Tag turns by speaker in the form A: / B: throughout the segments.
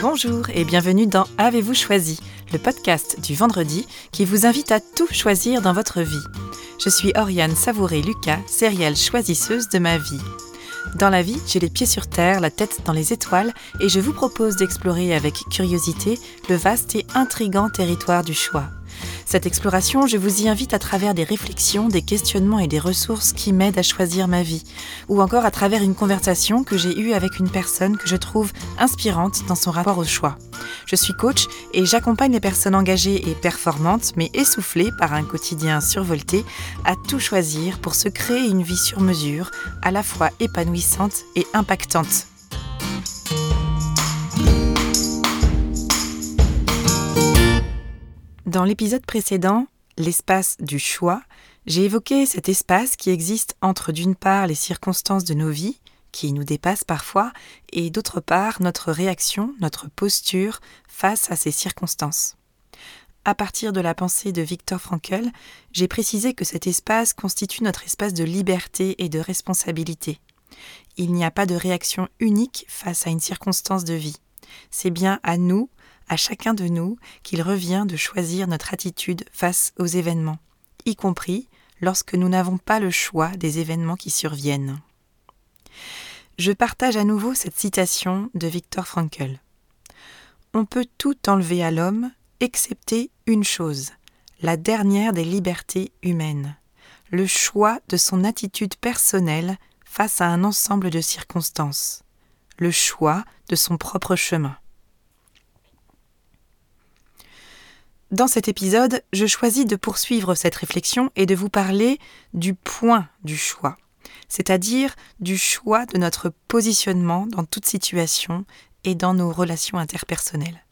A: Bonjour et bienvenue dans Avez-vous choisi, le podcast du vendredi qui vous invite à tout choisir dans votre vie. Je suis Oriane Savouré-Lucas, sérielle choisisseuse de ma vie. Dans la vie, j'ai les pieds sur terre, la tête dans les étoiles, et je vous propose d'explorer avec curiosité le vaste et intrigant territoire du choix. Cette exploration, je vous y invite à travers des réflexions, des questionnements et des ressources qui m'aident à choisir ma vie, ou encore à travers une conversation que j'ai eue avec une personne que je trouve inspirante dans son rapport au choix. Je suis coach et j'accompagne les personnes engagées et performantes, mais essoufflées par un quotidien survolté, à tout choisir pour se créer une vie sur mesure, à la fois épanouissante et impactante. Dans l'épisode précédent, l'espace du choix, j'ai évoqué cet espace qui existe entre d'une part les circonstances de nos vies, qui nous dépassent parfois, et d'autre part notre réaction, notre posture face à ces circonstances. À partir de la pensée de Viktor Frankl, j'ai précisé que cet espace constitue notre espace de liberté et de responsabilité. Il n'y a pas de réaction unique face à une circonstance de vie. C'est bien à nous, à chacun de nous qu'il revient de choisir notre attitude face aux événements, y compris lorsque nous n'avons pas le choix des événements qui surviennent. Je partage à nouveau cette citation de Viktor Frankl. On peut tout enlever à l'homme, excepté une chose, la dernière des libertés humaines, le choix de son attitude personnelle face à un ensemble de circonstances, le choix de son propre chemin. Dans cet épisode, je choisis de poursuivre cette réflexion et de vous parler du point du choix, c'est-à-dire du choix de notre positionnement dans toute situation et dans nos relations interpersonnelles.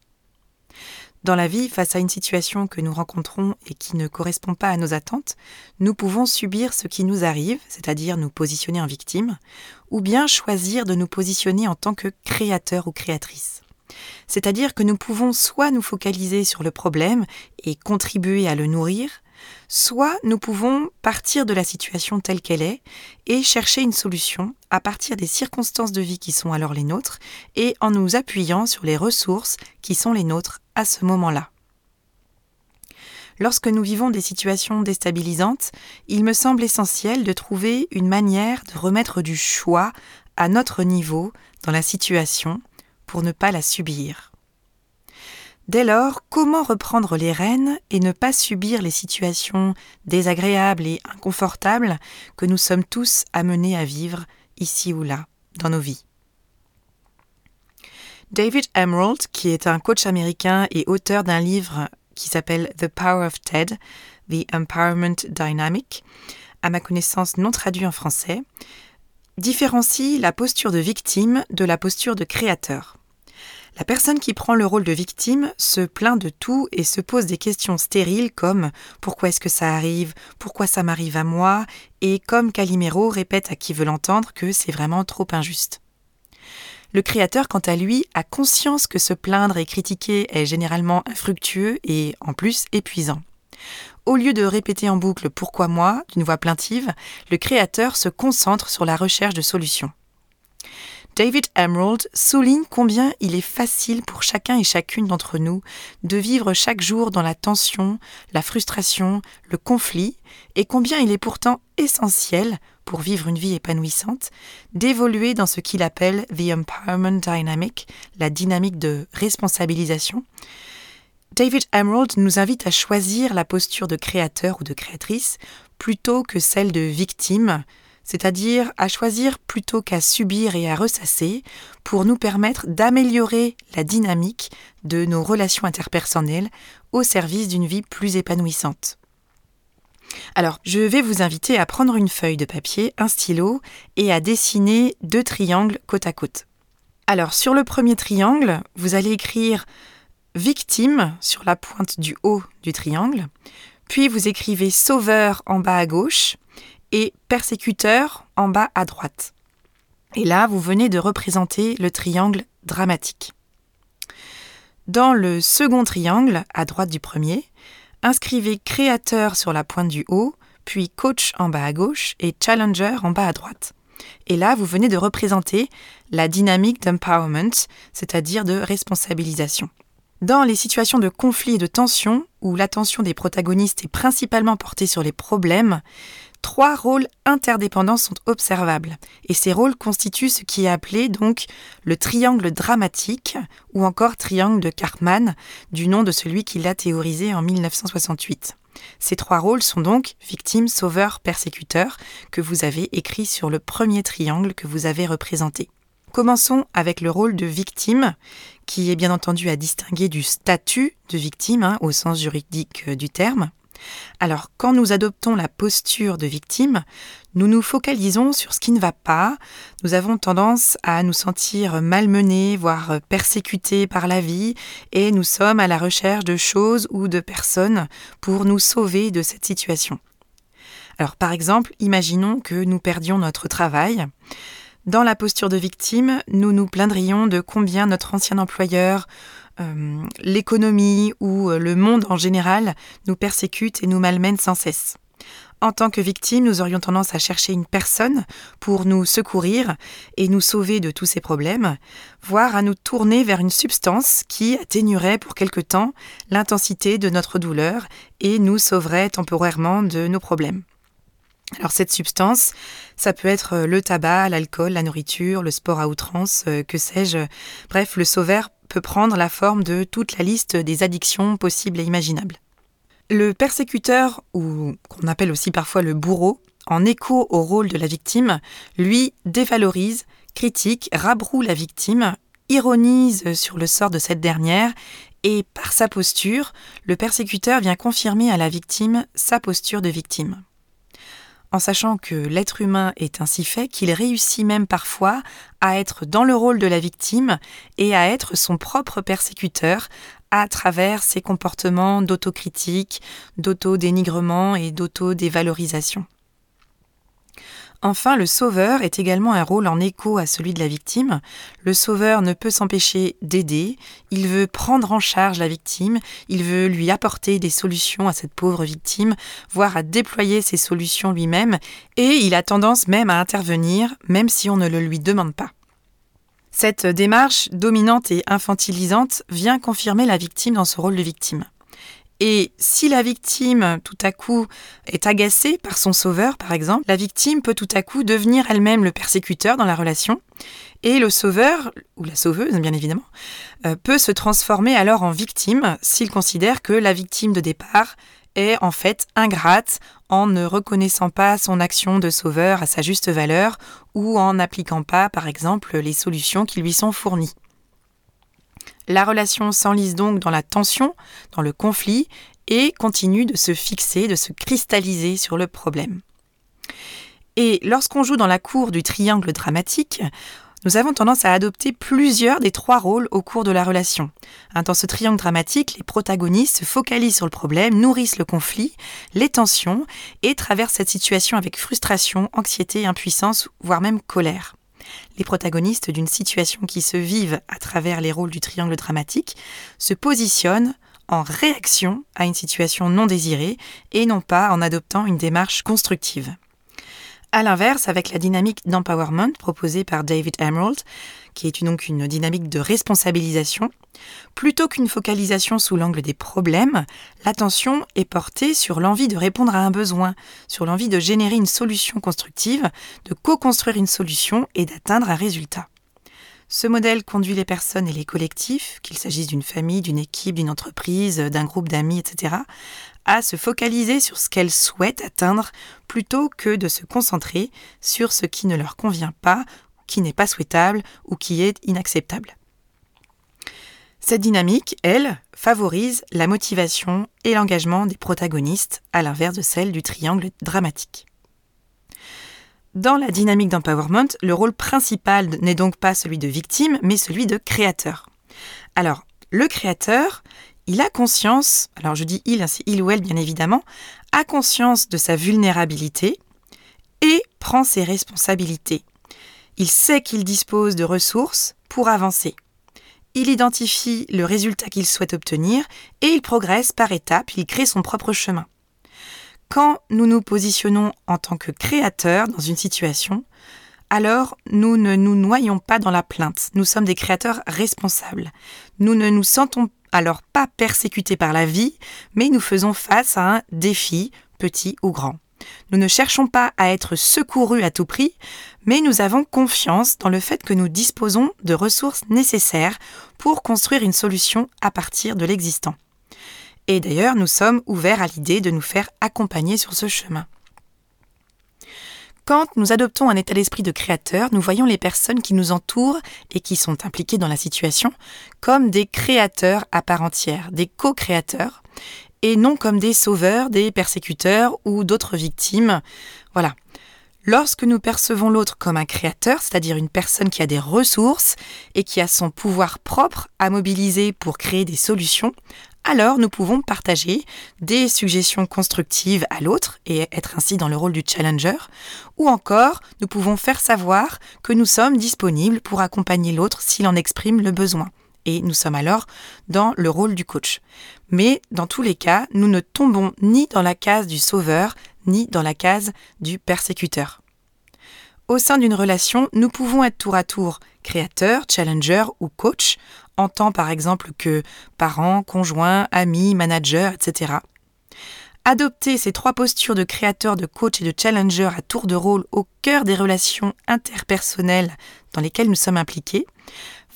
A: Dans la vie, face à une situation que nous rencontrons et qui ne correspond pas à nos attentes, nous pouvons subir ce qui nous arrive, c'est-à-dire nous positionner en victime, ou bien choisir de nous positionner en tant que créateur ou créatrice. C'est-à-dire que nous pouvons soit nous focaliser sur le problème et contribuer à le nourrir, soit nous pouvons partir de la situation telle qu'elle est et chercher une solution à partir des circonstances de vie qui sont alors les nôtres et en nous appuyant sur les ressources qui sont les nôtres à ce moment-là. Lorsque nous vivons des situations déstabilisantes, il me semble essentiel de trouver une manière de remettre du choix à notre niveau dans la situation pour ne pas la subir. Dès lors, comment reprendre les rênes et ne pas subir les situations désagréables et inconfortables que nous sommes tous amenés à vivre ici ou là dans nos vies? David Emerald, qui est un coach américain et auteur d'un livre qui s'appelle The Power of TED, The Empowerment Dynamic, à ma connaissance non traduit en français, différencie la posture de victime de la posture de créateur. La personne qui prend le rôle de victime se plaint de tout et se pose des questions stériles comme pourquoi est-ce que ça arrive, pourquoi ça m'arrive à moi, et comme Calimero répète à qui veut l'entendre que c'est vraiment trop injuste. Le créateur, quant à lui, a conscience que se plaindre et critiquer est généralement infructueux et en plus épuisant. Au lieu de répéter en boucle pourquoi moi? d'une voix plaintive, le créateur se concentre sur la recherche de solutions. David Emerald souligne combien il est facile pour chacun et chacune d'entre nous de vivre chaque jour dans la tension, la frustration, le conflit, et combien il est pourtant essentiel, pour vivre une vie épanouissante, d'évoluer dans ce qu'il appelle The Empowerment Dynamic, la dynamique de responsabilisation. David Emerald nous invite à choisir la posture de créateur ou de créatrice plutôt que celle de victime, c'est-à-dire à choisir plutôt qu'à subir et à ressasser, pour nous permettre d'améliorer la dynamique de nos relations interpersonnelles au service d'une vie plus épanouissante. Alors, je vais vous inviter à prendre une feuille de papier, un stylo et à dessiner deux triangles côte à côte. Alors, sur le premier triangle, vous allez écrire victime sur la pointe du haut du triangle, puis vous écrivez sauveur en bas à gauche et persécuteur en bas à droite. Et là, vous venez de représenter le triangle dramatique. Dans le second triangle, à droite du premier, inscrivez créateur sur la pointe du haut, puis coach en bas à gauche et challenger en bas à droite. Et là, vous venez de représenter la dynamique d'empowerment, c'est-à-dire de responsabilisation. Dans les situations de conflit et de tension, où l'attention des protagonistes est principalement portée sur les problèmes, trois rôles interdépendants sont observables. Et ces rôles constituent ce qui est appelé donc le triangle dramatique, ou encore triangle de Cartman, du nom de celui qui l'a théorisé en 1968. Ces trois rôles sont donc victime, sauveur, persécuteur, que vous avez écrit sur le premier triangle que vous avez représenté. Commençons avec le rôle de victime, qui est bien entendu à distinguer du statut de victime hein, au sens juridique euh, du terme. Alors, quand nous adoptons la posture de victime, nous nous focalisons sur ce qui ne va pas, nous avons tendance à nous sentir malmenés, voire persécutés par la vie, et nous sommes à la recherche de choses ou de personnes pour nous sauver de cette situation. Alors, par exemple, imaginons que nous perdions notre travail. Dans la posture de victime, nous nous plaindrions de combien notre ancien employeur, euh, l'économie ou euh, le monde en général nous persécute et nous malmène sans cesse. En tant que victime, nous aurions tendance à chercher une personne pour nous secourir et nous sauver de tous ces problèmes, voire à nous tourner vers une substance qui atténuerait pour quelque temps l'intensité de notre douleur et nous sauverait temporairement de nos problèmes. Alors cette substance, ça peut être euh, le tabac, l'alcool, la nourriture, le sport à outrance, euh, que sais-je. Bref, le sauveur peut prendre la forme de toute la liste des addictions possibles et imaginables. Le persécuteur, ou qu'on appelle aussi parfois le bourreau, en écho au rôle de la victime, lui dévalorise, critique, rabroue la victime, ironise sur le sort de cette dernière, et par sa posture, le persécuteur vient confirmer à la victime sa posture de victime en sachant que l'être humain est ainsi fait qu'il réussit même parfois à être dans le rôle de la victime et à être son propre persécuteur à travers ses comportements d'autocritique, d'autodénigrement et d'autodévalorisation. Enfin, le sauveur est également un rôle en écho à celui de la victime. Le sauveur ne peut s'empêcher d'aider, il veut prendre en charge la victime, il veut lui apporter des solutions à cette pauvre victime, voire à déployer ces solutions lui-même, et il a tendance même à intervenir, même si on ne le lui demande pas. Cette démarche dominante et infantilisante vient confirmer la victime dans ce rôle de victime. Et si la victime, tout à coup, est agacée par son sauveur, par exemple, la victime peut tout à coup devenir elle-même le persécuteur dans la relation, et le sauveur, ou la sauveuse bien évidemment, euh, peut se transformer alors en victime s'il considère que la victime de départ est en fait ingrate en ne reconnaissant pas son action de sauveur à sa juste valeur ou en n'appliquant pas, par exemple, les solutions qui lui sont fournies. La relation s'enlise donc dans la tension, dans le conflit, et continue de se fixer, de se cristalliser sur le problème. Et lorsqu'on joue dans la cour du triangle dramatique, nous avons tendance à adopter plusieurs des trois rôles au cours de la relation. Dans ce triangle dramatique, les protagonistes se focalisent sur le problème, nourrissent le conflit, les tensions, et traversent cette situation avec frustration, anxiété, impuissance, voire même colère les protagonistes d'une situation qui se vivent à travers les rôles du triangle dramatique se positionnent en réaction à une situation non désirée et non pas en adoptant une démarche constructive. A l'inverse, avec la dynamique d'empowerment proposée par David Emerald, qui est donc une dynamique de responsabilisation, plutôt qu'une focalisation sous l'angle des problèmes, l'attention est portée sur l'envie de répondre à un besoin, sur l'envie de générer une solution constructive, de co-construire une solution et d'atteindre un résultat. Ce modèle conduit les personnes et les collectifs, qu'il s'agisse d'une famille, d'une équipe, d'une entreprise, d'un groupe d'amis, etc., à se focaliser sur ce qu'elles souhaitent atteindre plutôt que de se concentrer sur ce qui ne leur convient pas, qui n'est pas souhaitable ou qui est inacceptable. Cette dynamique, elle, favorise la motivation et l'engagement des protagonistes, à l'inverse de celle du triangle dramatique. Dans la dynamique d'empowerment, le rôle principal n'est donc pas celui de victime, mais celui de créateur. Alors, le créateur, il a conscience, alors je dis il, c'est il ou elle bien évidemment, a conscience de sa vulnérabilité et prend ses responsabilités. Il sait qu'il dispose de ressources pour avancer. Il identifie le résultat qu'il souhaite obtenir et il progresse par étapes, il crée son propre chemin. Quand nous nous positionnons en tant que créateur dans une situation, alors nous ne nous noyons pas dans la plainte. Nous sommes des créateurs responsables. Nous ne nous sentons alors pas persécutés par la vie, mais nous faisons face à un défi, petit ou grand. Nous ne cherchons pas à être secourus à tout prix, mais nous avons confiance dans le fait que nous disposons de ressources nécessaires pour construire une solution à partir de l'existant. Et d'ailleurs, nous sommes ouverts à l'idée de nous faire accompagner sur ce chemin. Quand nous adoptons un état d'esprit de créateur, nous voyons les personnes qui nous entourent et qui sont impliquées dans la situation comme des créateurs à part entière, des co-créateurs, et non comme des sauveurs, des persécuteurs ou d'autres victimes. Voilà. Lorsque nous percevons l'autre comme un créateur, c'est-à-dire une personne qui a des ressources et qui a son pouvoir propre à mobiliser pour créer des solutions, alors nous pouvons partager des suggestions constructives à l'autre et être ainsi dans le rôle du challenger, ou encore nous pouvons faire savoir que nous sommes disponibles pour accompagner l'autre s'il en exprime le besoin. Et nous sommes alors dans le rôle du coach. Mais dans tous les cas, nous ne tombons ni dans la case du sauveur, ni dans la case du persécuteur. Au sein d'une relation, nous pouvons être tour à tour créateur, challenger ou coach, en tant par exemple que parent, conjoint, ami, manager, etc. Adopter ces trois postures de créateur, de coach et de challenger à tour de rôle au cœur des relations interpersonnelles dans lesquelles nous sommes impliqués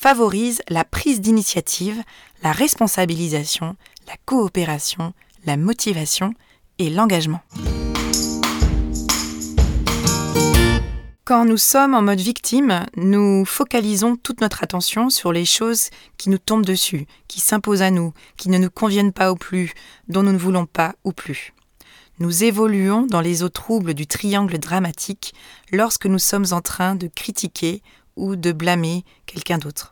A: favorise la prise d'initiative, la responsabilisation, la coopération, la motivation et l'engagement. Quand nous sommes en mode victime, nous focalisons toute notre attention sur les choses qui nous tombent dessus, qui s'imposent à nous, qui ne nous conviennent pas ou plus, dont nous ne voulons pas ou plus. Nous évoluons dans les eaux troubles du triangle dramatique lorsque nous sommes en train de critiquer ou de blâmer quelqu'un d'autre.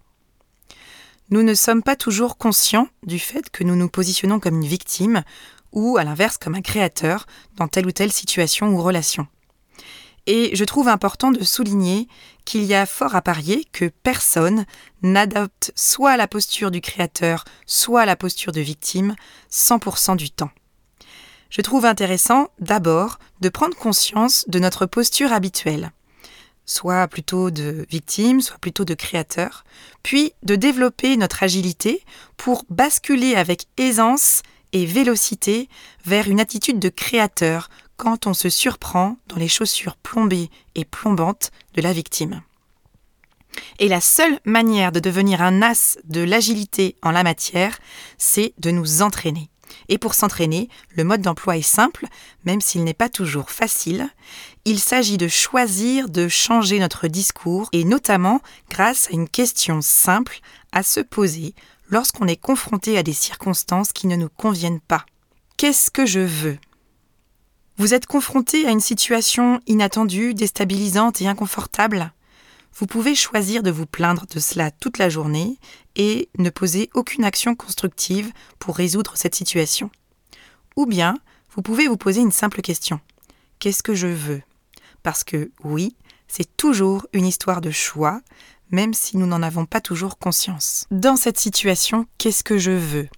A: Nous ne sommes pas toujours conscients du fait que nous nous positionnons comme une victime ou à l'inverse comme un créateur dans telle ou telle situation ou relation. Et je trouve important de souligner qu'il y a fort à parier que personne n'adopte soit la posture du créateur, soit la posture de victime 100% du temps. Je trouve intéressant d'abord de prendre conscience de notre posture habituelle, soit plutôt de victime, soit plutôt de créateur, puis de développer notre agilité pour basculer avec aisance et vélocité vers une attitude de créateur quand on se surprend dans les chaussures plombées et plombantes de la victime. Et la seule manière de devenir un as de l'agilité en la matière, c'est de nous entraîner. Et pour s'entraîner, le mode d'emploi est simple, même s'il n'est pas toujours facile. Il s'agit de choisir de changer notre discours, et notamment grâce à une question simple à se poser lorsqu'on est confronté à des circonstances qui ne nous conviennent pas. Qu'est-ce que je veux? Vous êtes confronté à une situation inattendue, déstabilisante et inconfortable? Vous pouvez choisir de vous plaindre de cela toute la journée et ne poser aucune action constructive pour résoudre cette situation. Ou bien, vous pouvez vous poser une simple question. Qu'est-ce que je veux? Parce que oui, c'est toujours une histoire de choix, même si nous n'en avons pas toujours conscience. Dans cette situation, qu'est-ce que je veux?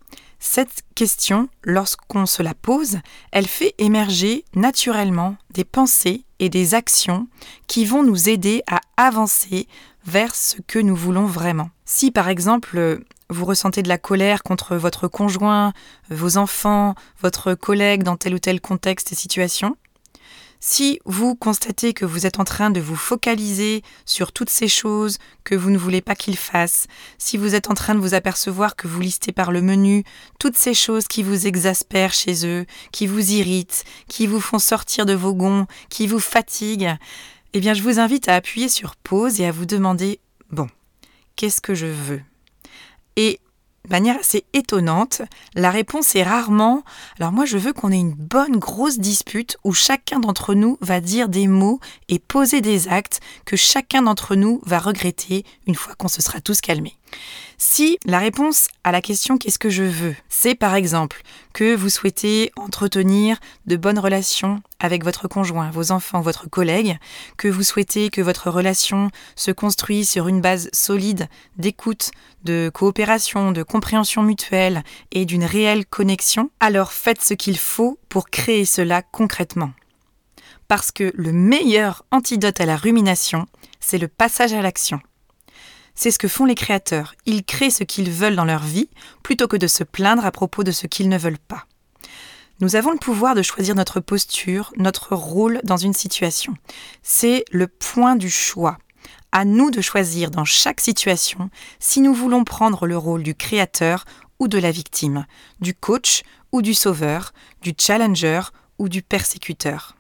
A: Cette question, lorsqu'on se la pose, elle fait émerger naturellement des pensées et des actions qui vont nous aider à avancer vers ce que nous voulons vraiment. Si par exemple vous ressentez de la colère contre votre conjoint, vos enfants, votre collègue dans tel ou tel contexte et situation, si vous constatez que vous êtes en train de vous focaliser sur toutes ces choses que vous ne voulez pas qu'ils fassent, si vous êtes en train de vous apercevoir que vous listez par le menu toutes ces choses qui vous exaspèrent chez eux, qui vous irritent, qui vous font sortir de vos gonds, qui vous fatiguent, eh bien je vous invite à appuyer sur pause et à vous demander bon, qu'est-ce que je veux? Manière assez étonnante, la réponse est rarement alors moi je veux qu'on ait une bonne grosse dispute où chacun d'entre nous va dire des mots et poser des actes que chacun d'entre nous va regretter une fois qu'on se sera tous calmés. Si la réponse à la question qu'est-ce que je veux, c'est par exemple que vous souhaitez entretenir de bonnes relations avec votre conjoint, vos enfants, votre collègue, que vous souhaitez que votre relation se construise sur une base solide d'écoute, de coopération, de compréhension mutuelle et d'une réelle connexion, alors faites ce qu'il faut pour créer cela concrètement. Parce que le meilleur antidote à la rumination, c'est le passage à l'action. C'est ce que font les créateurs. Ils créent ce qu'ils veulent dans leur vie plutôt que de se plaindre à propos de ce qu'ils ne veulent pas. Nous avons le pouvoir de choisir notre posture, notre rôle dans une situation. C'est le point du choix. À nous de choisir dans chaque situation si nous voulons prendre le rôle du créateur ou de la victime, du coach ou du sauveur, du challenger ou du persécuteur.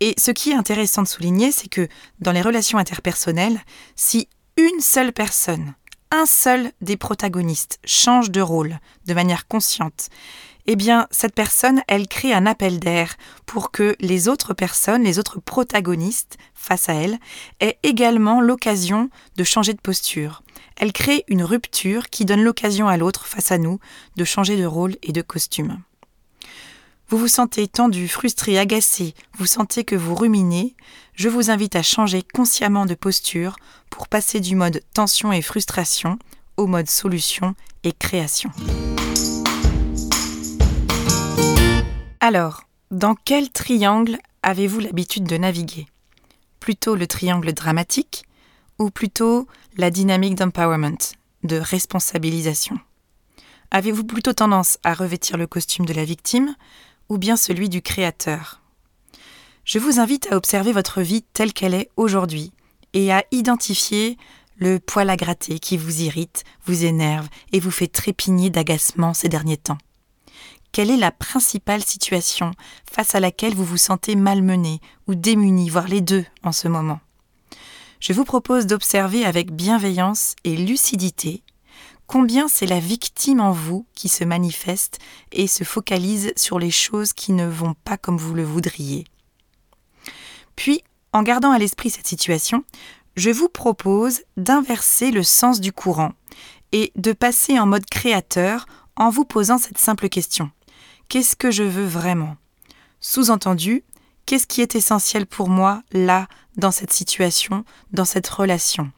A: Et ce qui est intéressant de souligner, c'est que dans les relations interpersonnelles, si une seule personne, un seul des protagonistes change de rôle de manière consciente, eh bien, cette personne, elle crée un appel d'air pour que les autres personnes, les autres protagonistes face à elle, aient également l'occasion de changer de posture. Elle crée une rupture qui donne l'occasion à l'autre face à nous de changer de rôle et de costume. Vous vous sentez tendu, frustré, agacé, vous sentez que vous ruminez, je vous invite à changer consciemment de posture pour passer du mode tension et frustration au mode solution et création. Alors, dans quel triangle avez-vous l'habitude de naviguer? Plutôt le triangle dramatique ou plutôt la dynamique d'empowerment, de responsabilisation? Avez-vous plutôt tendance à revêtir le costume de la victime ou bien celui du Créateur. Je vous invite à observer votre vie telle qu'elle est aujourd'hui et à identifier le poil à gratter qui vous irrite, vous énerve et vous fait trépigner d'agacement ces derniers temps. Quelle est la principale situation face à laquelle vous vous sentez malmené ou démuni, voire les deux en ce moment? Je vous propose d'observer avec bienveillance et lucidité combien c'est la victime en vous qui se manifeste et se focalise sur les choses qui ne vont pas comme vous le voudriez. Puis, en gardant à l'esprit cette situation, je vous propose d'inverser le sens du courant et de passer en mode créateur en vous posant cette simple question. Qu'est-ce que je veux vraiment? Sous-entendu, qu'est-ce qui est essentiel pour moi là, dans cette situation, dans cette relation?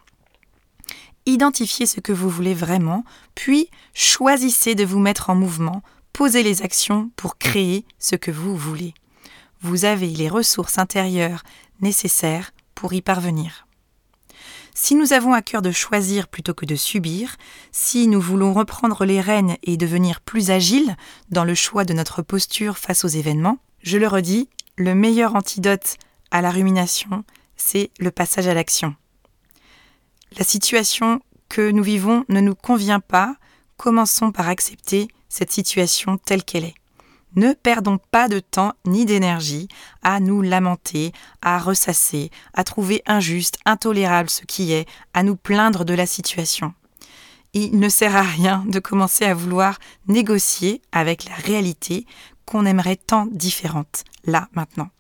A: Identifiez ce que vous voulez vraiment, puis choisissez de vous mettre en mouvement, posez les actions pour créer ce que vous voulez. Vous avez les ressources intérieures nécessaires pour y parvenir. Si nous avons à cœur de choisir plutôt que de subir, si nous voulons reprendre les rênes et devenir plus agiles dans le choix de notre posture face aux événements, je le redis, le meilleur antidote à la rumination, c'est le passage à l'action. La situation que nous vivons ne nous convient pas, commençons par accepter cette situation telle qu'elle est. Ne perdons pas de temps ni d'énergie à nous lamenter, à ressasser, à trouver injuste, intolérable ce qui est, à nous plaindre de la situation. Il ne sert à rien de commencer à vouloir négocier avec la réalité qu'on aimerait tant différente, là, maintenant.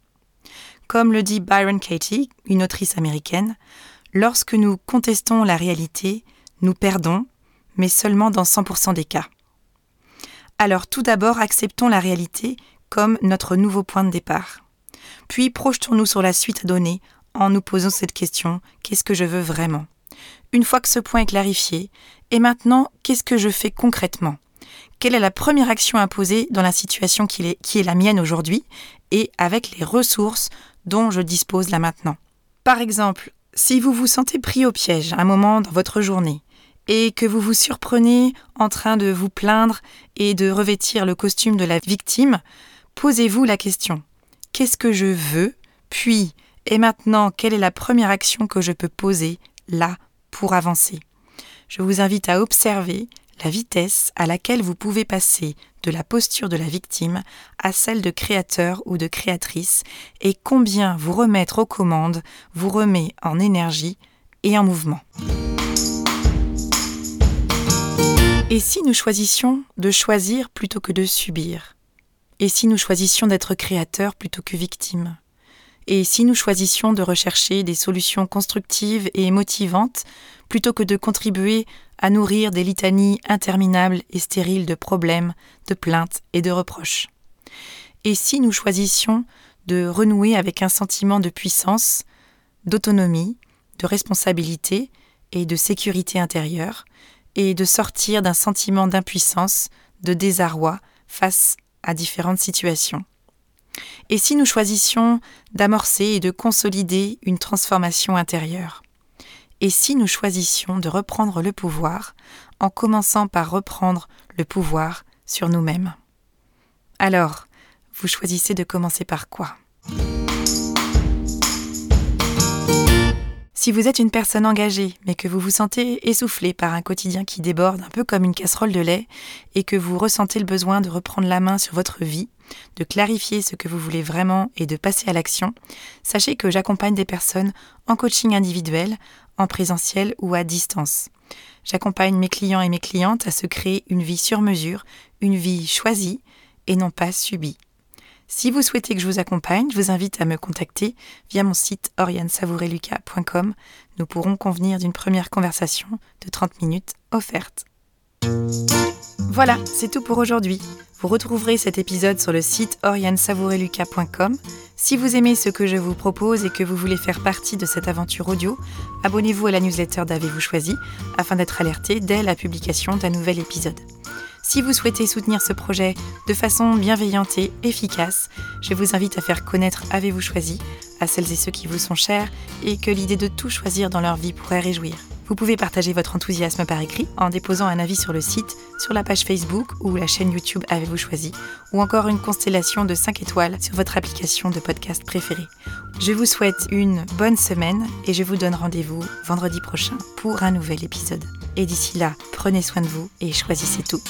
A: Comme le dit Byron Katie, une autrice américaine, Lorsque nous contestons la réalité, nous perdons, mais seulement dans 100% des cas. Alors tout d'abord, acceptons la réalité comme notre nouveau point de départ. Puis projetons-nous sur la suite à donner en nous posant cette question, qu'est-ce que je veux vraiment? Une fois que ce point est clarifié, et maintenant, qu'est-ce que je fais concrètement? Quelle est la première action à poser dans la situation qui est, qui est la mienne aujourd'hui et avec les ressources dont je dispose là maintenant? Par exemple, si vous vous sentez pris au piège un moment dans votre journée et que vous vous surprenez en train de vous plaindre et de revêtir le costume de la victime, posez-vous la question qu'est-ce que je veux Puis, et maintenant, quelle est la première action que je peux poser là pour avancer? Je vous invite à observer la vitesse à laquelle vous pouvez passer de la posture de la victime à celle de créateur ou de créatrice et combien vous remettre aux commandes vous remet en énergie et en mouvement. Et si nous choisissions de choisir plutôt que de subir? Et si nous choisissions d'être créateur plutôt que victime? Et si nous choisissions de rechercher des solutions constructives et motivantes plutôt que de contribuer à nourrir des litanies interminables et stériles de problèmes, de plaintes et de reproches. Et si nous choisissions de renouer avec un sentiment de puissance, d'autonomie, de responsabilité et de sécurité intérieure, et de sortir d'un sentiment d'impuissance, de désarroi face à différentes situations? Et si nous choisissions d'amorcer et de consolider une transformation intérieure? Et si nous choisissions de reprendre le pouvoir en commençant par reprendre le pouvoir sur nous-mêmes. Alors, vous choisissez de commencer par quoi? Si vous êtes une personne engagée, mais que vous vous sentez essoufflé par un quotidien qui déborde un peu comme une casserole de lait, et que vous ressentez le besoin de reprendre la main sur votre vie, de clarifier ce que vous voulez vraiment et de passer à l'action, sachez que j'accompagne des personnes en coaching individuel, en présentiel ou à distance. J'accompagne mes clients et mes clientes à se créer une vie sur mesure, une vie choisie et non pas subie. Si vous souhaitez que je vous accompagne, je vous invite à me contacter via mon site oriansavoureluca.com. Nous pourrons convenir d'une première conversation de 30 minutes offerte. Voilà, c'est tout pour aujourd'hui. Vous retrouverez cet épisode sur le site oriansavoureluca.com. Si vous aimez ce que je vous propose et que vous voulez faire partie de cette aventure audio, abonnez-vous à la newsletter d'Avez-vous choisi afin d'être alerté dès la publication d'un nouvel épisode. Si vous souhaitez soutenir ce projet de façon bienveillante et efficace, je vous invite à faire connaître Avez-vous choisi à celles et ceux qui vous sont chers et que l'idée de tout choisir dans leur vie pourrait réjouir. Vous pouvez partager votre enthousiasme par écrit en déposant un avis sur le site, sur la page Facebook ou la chaîne YouTube Avez-vous choisi, ou encore une constellation de 5 étoiles sur votre application de podcast préférée. Je vous souhaite une bonne semaine et je vous donne rendez-vous vendredi prochain pour un nouvel épisode. Et d'ici là, prenez soin de vous et choisissez tout.